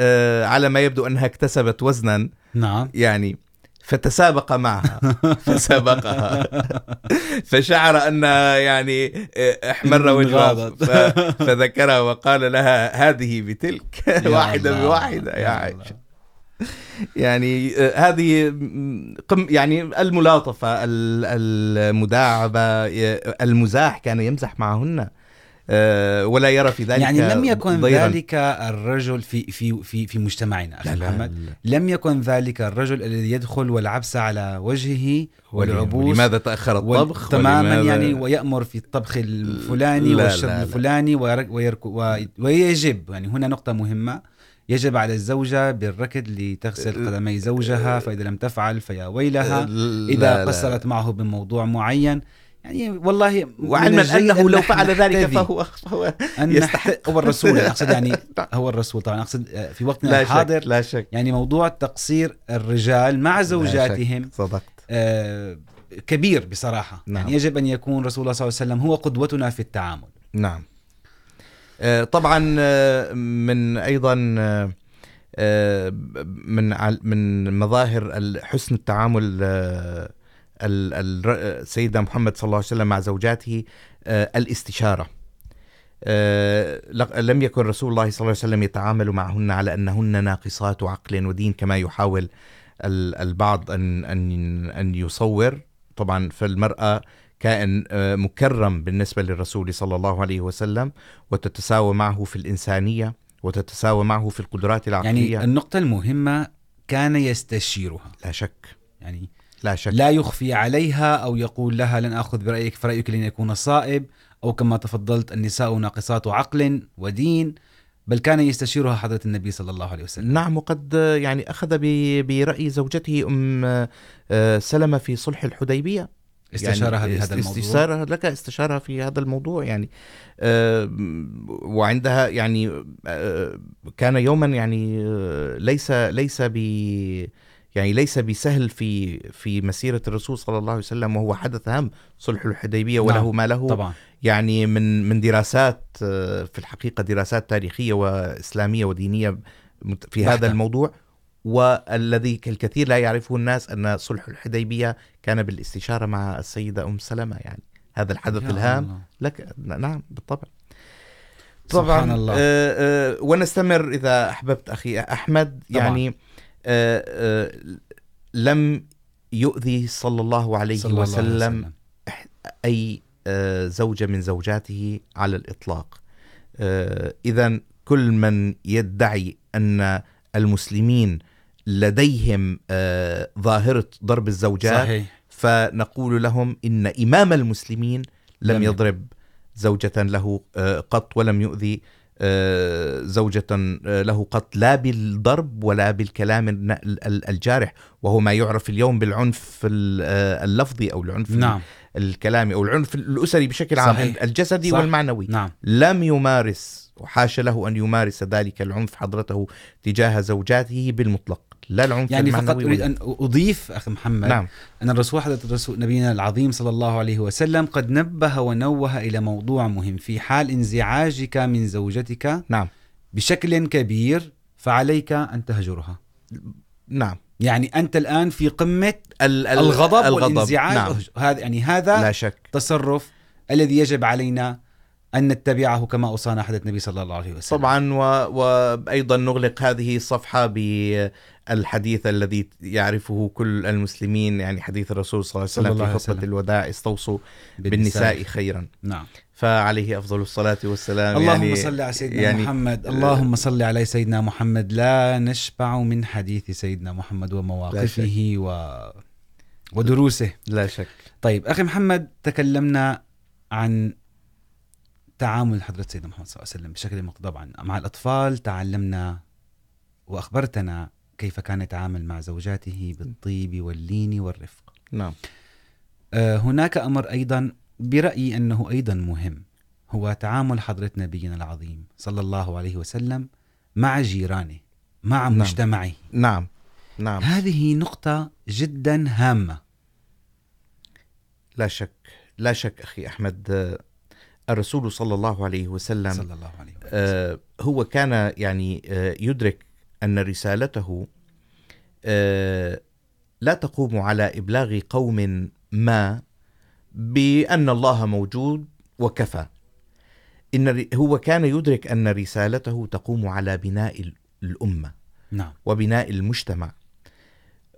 على ما يبدو أنها اكتسبت وزنا نعم. يعني. فتسابق معها. فسبقها فشعر ان يعني احمر وجهها فذكرها وقال لها هذه بتلك. واحده بواحده يا عائشه يعني هذه قم يعني الملاطفه ال- المداعبه المزاح كان يمزح معهن. ولا يرى في ذلك يعني لم يكن ضيراً. ذلك الرجل في في في في مجتمعنا اخي لا لا محمد لا. لم يكن ذلك الرجل الذي يدخل والعبس على وجهه والعبوس ولماذا تاخر الطبخ تماما يعني ويأمر في الطبخ الفلاني لا، والشرب لا، لا. الفلاني ويرك ويجب يعني هنا نقطة مهمة يجب على الزوجة بالركض لتغسل قدمي زوجها فإذا لم تفعل فيا ويلها إذا. قصرت معه بموضوع معين يعني والله وعلما انه لو فعل ذلك. فهو فهو أن يستحق. هو الرسول أنا أقصد يعني هو الرسول طبعا أقصد آه، في وقتنا لا الحاضر شك لا شك يعني موضوع تقصير الرجال مع زوجاتهم. صدقت آه، كبير بصراحة نعم. يعني يجب أن يكون رسول الله صلى الله عليه وسلم هو قدوتنا في التعامل نعم آه، طبعا من ايضا من من مظاهر حسن التعامل سيدنا محمد صلى الله عليه وسلم مع زوجاته لق- لم يكن رسول الله صلى الله عليه وسلم يتعامل معهن على انهن ناقصات عقل ودين كما يحاول ال- البعض ان ان ان يصور. طبعا فالمراه كائن مكرم بالنسبه للرسول صلى الله عليه وسلم وتتساوى معه في الانسانيه وتتساوى معه في القدرات العقليه يعني النقطة المهمة كان يستشيرها. لا شك. يعني لا شك. لا يخفي عليها أو يقول لها لن أخذ برأيك فرأيك لن يكون صائب أو كما تفضلت النساء ناقصات عقل ودين بل كان يستشيرها حضرة النبي صلى الله عليه وسلم. نعم وقد يعني اخذ ب- براي زوجته ام آه، سلمه في صلح الحديبيه استشارها يعني بهذا الموضوع. استشارها لك استشارها في هذا الموضوع يعني آه، وعندها يعني آه، كان يوما يعني ليس ليس ب يعني ليس بسهل في في مسيره الرسول صلى الله عليه وسلم وهو حدث هام صلح الحديبيه وله نعم، ما له طبعا يعني من من دراسات في الحقيقه دراسات تاريخيه واسلاميه ودينيه مت- في بحتة. هذا الموضوع والذي الكثير لا يعرفه الناس ان صلح الحديبيه كان بالاستشاره مع السيده ام سلمه يعني هذا الحدث الهام الله. لك نعم بالطبع سبحان الله. آه آه ونستمر اذا احببت اخي احمد طبعاً. يعني لم يؤذي صلى الله عليه صلى الله عليه وسلم اي زوجه من زوجاته على الاطلاق اذا كل من يدعي ان المسلمين لديهم ظاهره ضرب الزوجات صحيح. فنقول لهم ان امام المسلمين لم يضرب زوجة له قط ولم يؤذي. زوجة له قط لا بالضرب ولا بالكلام الجارح وهو ما يعرف اليوم بالعنف اللفظي أو العنف نعم الكلامي أو العنف الأسري بشكل عام صحيح. الجسدي صح. والمعنوي نعم لم يمارس وحاشا له أن يمارس ذلك العنف حضرته تجاه زوجاته بالمطلق لا العنف يعني فقط اريد ان اضيف اخي محمد نعم. أن الرسول حضرة الرسول نبينا العظيم صلى الله عليه وسلم قد نبه ونوه إلى موضوع مهم في حال انزعاجك من زوجتك نعم. بشكل كبير فعليك أن تهجرها. نعم. يعني أنت الآن في قمة ال- ال- الغضب, والانزعاج. نعم. هذا يعني هذا لا شك. تصرف الذي يجب علينا أن نتبعه كما أوصانا حضرة النبي صلى الله عليه وسلم. طبعا و... وايضا نغلق هذه الصفحه بالحديث الذي يعرفه كل المسلمين يعني حديث الرسول صلى الله عليه الله وسلم عليه في خطبه وسلم. الوداع استوصوا بالنساء. خيرا. نعم. فعليه افضل الصلاه والسلام اللهم يعني صل على سيدنا يعني- يعني محمد اللهم صل على سيدنا محمد. لا نشبع من حديث سيدنا محمد ومواقفه و... ودروسه. لا شك. طيب أخي محمد تكلمنا عن تعامل حضرة سيدنا محمد صلى الله عليه وسلم بشكل طبعا. مع الأطفال تعلمنا وأخبرتنا كيف كان يتعامل مع زوجاته بالطيب واللين والرفق. نعم. هناك أمر أيضا برأيي أنه أيضا مهم. هو تعامل حضرة نبينا العظيم صلى الله عليه وسلم مع جيرانه مع نعم. مجتمعه. نعم. نعم. هذه نقطة جدا هامة. لا شك. لا شك اخي احمد آه، الرسول صلى الله عليه وسلم صلى الله عليه وسلم. هو كان يعني يدرك ان رسالته لا تقوم على ابلاغ قوم ما بان الله موجود وكفى. ان ر- هو كان يدرك ان رسالته تقوم على بناء ال- الامه نعم. وبناء المجتمع.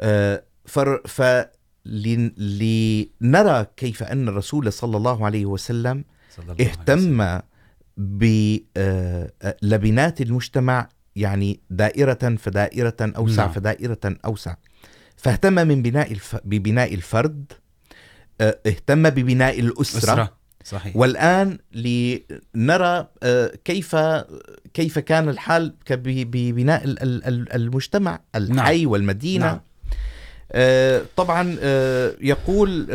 آه، فر- فلن- لنرى كيف ان الرسول صلى الله عليه وسلم صلى الله عليه وسلم. اهتم بلبنات المجتمع يعني دائرة فدائرة أوسع نعم. فدائرة أوسع. فاهتم من بناء الف... ببناء الفرد اهتم ببناء الأسرة. أسرة صحيح. والآن لنرى كيف كيف كان الحال ببناء ال- ال- ال- المجتمع الحي والمدينة. نعم. طبعا يقول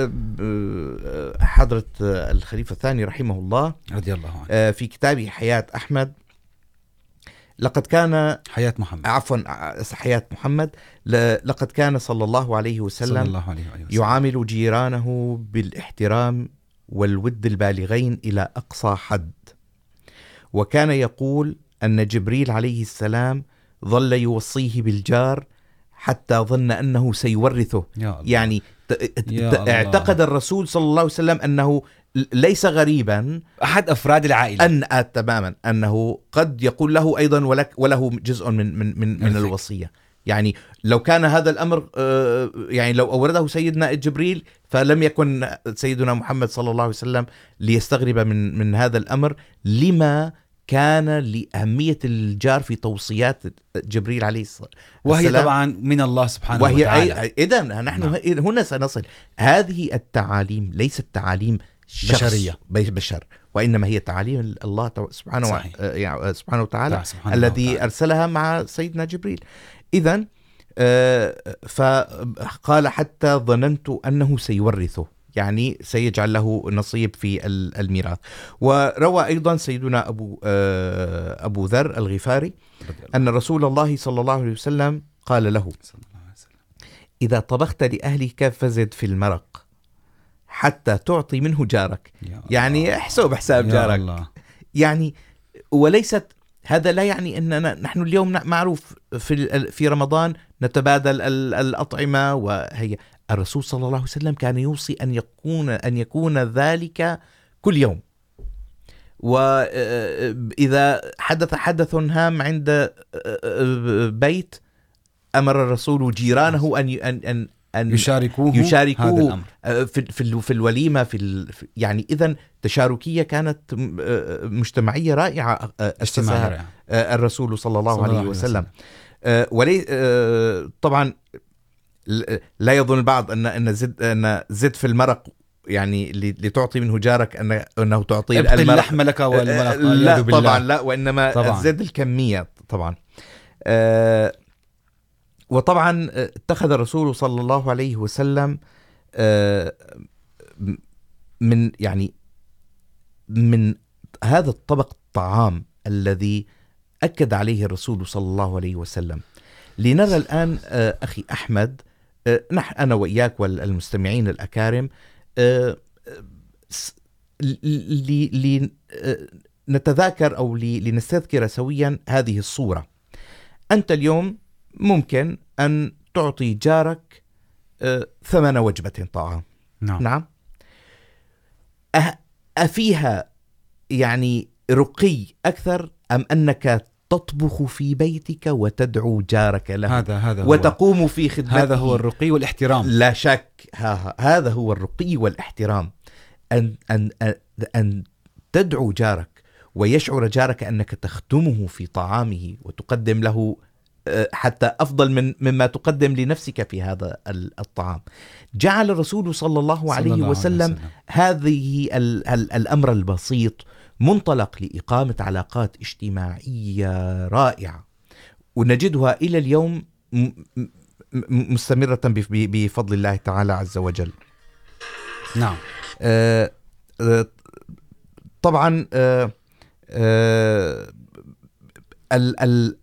حضرة الخليفة الثاني رحمه الله رضي الله عنه. في كتابه حياة أحمد لقد كان حياة محمد. عفوا حياة محمد لقد كان صلى الله عليه صلى وسلم الله عليه وسلم. يعامل جيرانه بالاحترام والود البالغين إلى أقصى حد. وكان يقول أن جبريل عليه السلام ظل يوصيه بالجار حتى ظن أنه سيورثه يا. يعني يا ت- الله. اعتقد الرسول صلى الله عليه وسلم أنه ل- ليس غريبا أحد أفراد العائلة أن آه تماما أنه قد يقول له أيضا ولك وله جزء من من من, من. الوصية يعني لو كان هذا الأمر آه، يعني لو أورده سيدنا جبريل فلم يكن سيدنا محمد صلى الله عليه وسلم ليستغرب من من هذا الأمر لما كان لأهمية الجار في توصيات جبريل عليه الصلاة وهي السلام. طبعا من الله سبحانه وهي وتعالى. إذا نحن نعم. هنا سنصل هذه التعاليم ليست تعاليم شخص بشرية. بشر وإنما هي تعاليم الله سبحانه, و... صحيح. يعني سبحانه وتعالى تعالى سبحانه الذي وتعالى. أرسلها مع سيدنا جبريل إذا فقال حتى ظننت أنه سيورثه يعني سيجعل له نصيب في ال- الميراث وروى أيضا سيدنا أبو أبو ذر الغفاري أن رسول الله صلى الله عليه وسلم قال له. إذا طبخت لأهلك فزد في المرق حتى تعطي منه جارك. يعني احسب حساب جارك. يعني وليست هذا لا يعني اننا نحن اليوم معروف في في رمضان نتبادل ال- الاطعمه وهي الرسول صلى الله عليه وسلم كان يوصي ان يكون ان يكون ذلك كل يوم. واذا حدث حدث هام عند بيت امر الرسول جيرانه ان ان ان ان يشاركوه يشاركوه هذا الأمر. في في ال- في يعني اذا تشاركيه كانت م- آه، مجتمعيه رائعه آه، اجتماعي اسسها رائع. آه، الرسول صلى الله صلى عليه وسلم. آه، ولي طبعا لا يظن البعض ان ان زد ان زد في المرق يعني لتعطي منه جارك أن أنه تعطيه ابقي. اللحم لك والمرق لا. طبعا لا وإنما طبعاً. زد الكمية طبعا وطبعا اتخذ الرسول صلى الله عليه وسلم من يعني من هذا الطبق الطعام الذي أكد عليه الرسول صلى الله عليه وسلم لنرى أخي أحمد آه، نحن أنا وإياك والمستمعين الأكارم آه، آه، س- ل- ل- ل- آه، نتذاكر أو ل- لنستذكر سويا هذه الصورة. أنت اليوم ممكن أن تعطي جارك ثمن وجبة طعام نعم. نعم. أفيها يعني رقي أكثر أم أنك تطبخ في بيتك وتدعو جارك له. هذا هذا هو وتقوم في خدمته. هذا هو الرقي والاحترام. لا شك. ها ها. هذا هو الرقي والاحترام. أن أن أن, تدعو جارك ويشعر جارك أنك تخدمه في طعامه وتقدم له حتى أفضل من مما تقدم لنفسك في هذا ال- الطعام. جعل الرسول صلى الله صلى عليه الله وسلم. هذه ال ال الامر البسيط منطلق لاقامه علاقات اجتماعيه رائعه ونجدها الى اليوم م- م- م- مستمره بف- ب- بفضل الله تعالى عز وجل. نعم آه، آه، طبعا آه، آه، ال- ال-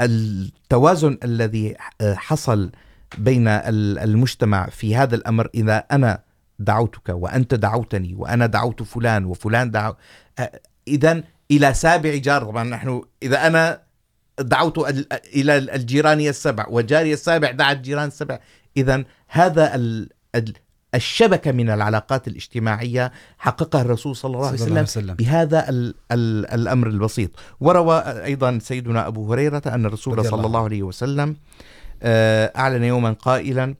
التوازن الذي آه، حصل بين ال- المجتمع في هذا الامر اذا انا دعوتك وانت دعوتني وانا دعوت فلان وفلان دعو اذا الى سابع جار. طبعا نحن اذا انا دعوت ال- الى الجيران السبع وجاري السابع دعا الجيران السبع. اذا هذا ال- ال- الشبكه من العلاقات الاجتماعيه حققها الرسول صلى الله عليه صلى الله وسلم عليه وسلم بهذا ال ال الامر البسيط. وروى ايضا سيدنا ابو هريره ان الرسول صلى الله عليه وسلم اعلن يوما قائلا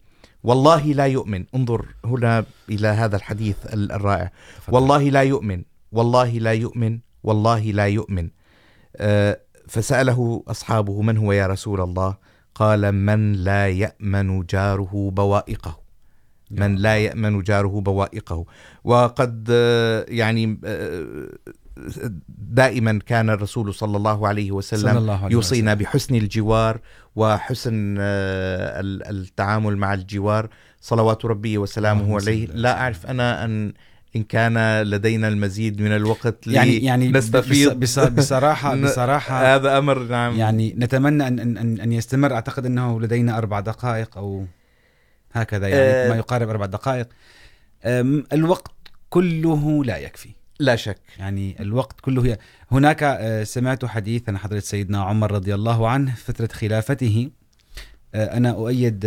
والله لا يؤمن. انظر هنا الى هذا الحديث ال- الرائع. والله لا يؤمن. والله لا يؤمن. والله لا يؤمن. آه، فساله اصحابه من هو يا رسول الله؟ قال من لا يامن جاره بوائقه. من لا يامن جاره بوائقه. وقد يعني دائما كان الرسول صلى الله عليه صلى وسلم الله عليه يوصينا وسلم. بحسن الجوار وحسن التعامل مع الجوار صلوات ربي وسلامه عليه. لا أعرف أنا أن إن كان لدينا المزيد من الوقت يعني يعني نستفيض بص- بص- بصراحه بصراحه هذا أمر نعم يعني نتمنى ان ان ان, أن يستمر اعتقد انه لدينا اربع دقائق او هكذا يعني. ما يقارب اربع دقائق الوقت كله لا يكفي لا شك. يعني الوقت كله هي. هناك سمعت حديث عن حضرة سيدنا عمر رضي الله عنه فترة خلافته. أنا أؤيد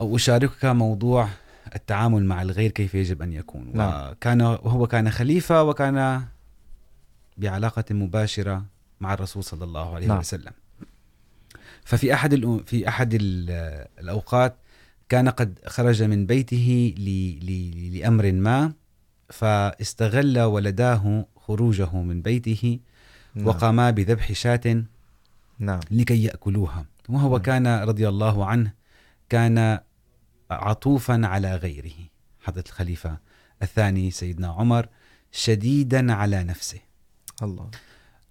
أو أشاركك موضوع التعامل مع الغير كيف يجب أن يكون. نعم. وكان وهو كان خليفة وكان بعلاقة مباشرة مع الرسول صلى الله عليه نعم. وسلم. ففي أحد الأ- في أحد ال- الأوقات كان قد خرج من بيته ل... ل... لأمر ما. فاستغل ولداه خروجه من بيته نعم. وقاما بذبح شاة نعم. لكي يأكلوها. وهو نعم. كان رضي الله عنه كان عطوفا على غيره. حضرة الخليفة الثاني سيدنا عمر شديدا على نفسه. الله.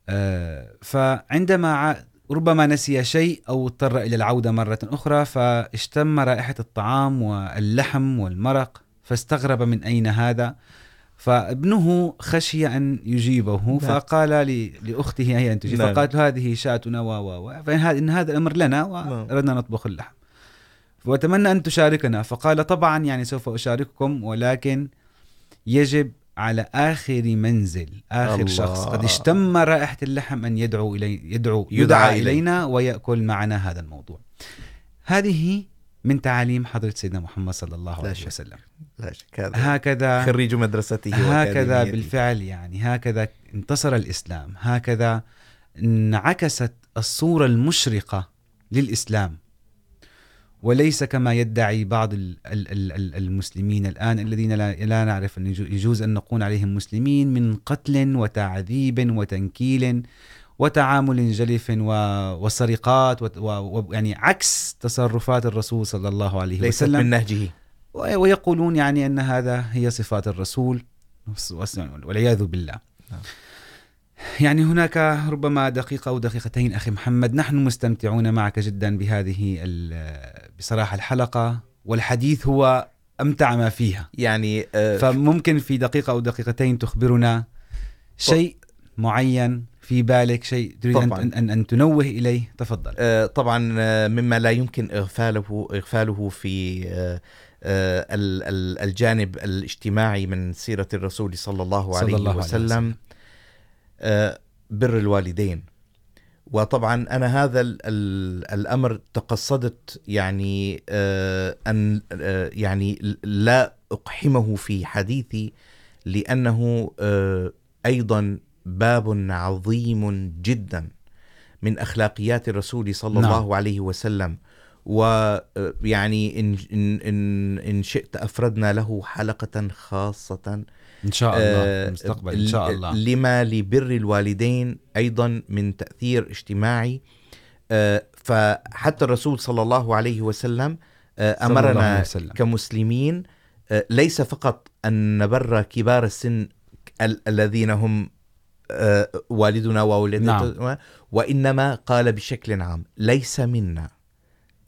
آه، فعندما ربما نسي شيء أو اضطر إلى العودة مرة أخرى فاشتم رائحة الطعام واللحم والمرق فاستغرب من أين هذا؟ فابنه خشي أن يجيبه نعم. فقال ل- لأخته هي أن تجيب نعم. فقالت هذه شاتنا و و و فإن هذا الأمر لنا نعم. وأردنا نطبخ اللحم وأتمنى أن تشاركنا فقال طبعا يعني سوف أشارككم ولكن يجب على آخر منزل آخر الله. شخص قد اشتم رائحة اللحم أن يدعو إلي يدعو يدعى يدعى. إلينا ويأكل معنا هذا الموضوع هذه من تعاليم حضرة سيدنا محمد صلى الله عليه شك. وسلم. لا شك. هذا هكذا خريج مدرسته هكذا. بالفعل يعني. هكذا انتصر الإسلام. هكذا انعكست الصورة المشرقة للإسلام. وليس كما يدعي بعض ال- ال- ال- ال- المسلمين الآن الذين لا, لا نعرف أن يجو- يجوز أن نقول عليهم مسلمين من قتل وتعذيب وتنكيل. وتعامل جلف و- وسرقات وت- و- و- يعني عكس تصرفات الرسول صلى الله عليه ليست وسلم. من نهجه. ويقولون يعني أن هذا هي صفات الرسول. والعياذ بالله. يعني هناك ربما دقيقة أو دقيقتين أخي محمد نحن مستمتعون معك جدا بهذه بصراحة الحلقة والحديث هو أمتع ما فيها. يعني آه، فممكن في دقيقة أو دقيقتين تخبرنا شيء معين في بالك شيء تريد طبعاً. أن, أن, أن تنوه إليه تفضل طبعا مما لا يمكن اغفاله اغفاله في الجانب الاجتماعي من سيره الرسول صلى الله صلى عليه الله عليه وسلم وسلم. بر الوالدين وطبعا انا هذا ال- ال- الامر تقصدت يعني آه، يعني لا اقحمه في حديثي لانه آه، ايضا باب عظيم جدا من اخلاقيات الرسول صلى نعم. الله عليه وسلم ويعني إن, إن, إن, إن شئت أفردنا له حلقة خاصة إن شاء الله المستقبل إن شاء الله لما لبر الوالدين أيضا من تأثير اجتماعي فحتى الرسول صلى الله عليه وسلم الله عليه أمرنا وسلم. كمسلمين ليس فقط أن نبر كبار السن ال- الذين هم والدنا ووالدتنا نعم. وإنما قال بشكل عام ليس منا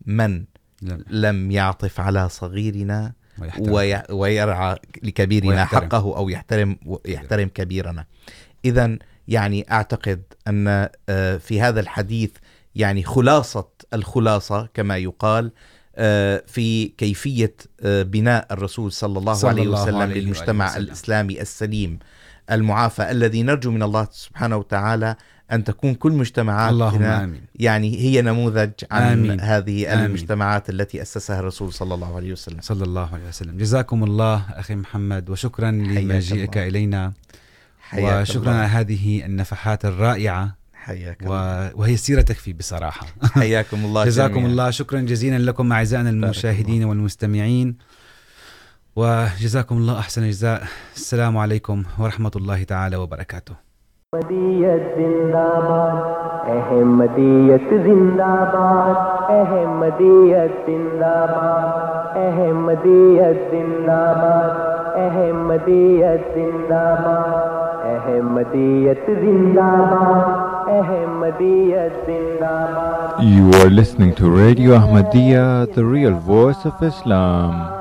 من لم- لم يعطف على صغيرنا ويحترم. وي ويرعى لكبيرنا ويحترم. حقه أو يحترم يحترم كبيرنا إذا يعني أعتقد أن في هذا الحديث يعني خلاصة الخلاصة كما يقال في كيفية بناء الرسول صلى الله صلى عليه الله وسلم عليه وآله للمجتمع وسلم. الإسلامي السليم المعافى الذي نرجو من الله سبحانه وتعالى أن تكون كل مجتمعاتنا اللهم آمين يعني هي نموذج عن آمين. هذه آمين. المجتمعات التي أسسها الرسول صلى الله عليه وسلم صلى الله عليه وسلم جزاكم الله أخي محمد وشكرا لمجيئك. إلينا وشكرا على. هذه النفحات الرائعة حياك و... الله وهي سيرة تكفي بصراحة حياكم الله جزاكم جميعاً. الله شكرا جزيلا لكم أعزائنا المشاهدين والمستمعين وجزاكم الله أحسن الجزاء السلام عليكم ورحمة الله تعالى وبركاته. احمدیت زندہ باد احمدیت زندہ باد احمدیت زندہ باد احمدیت زندہ باد احمدیت زندہ باد احمدیت زندہ باد احمدیت زندہ باد You are listening to Radio Ahmadiyya, the real voice of Islam.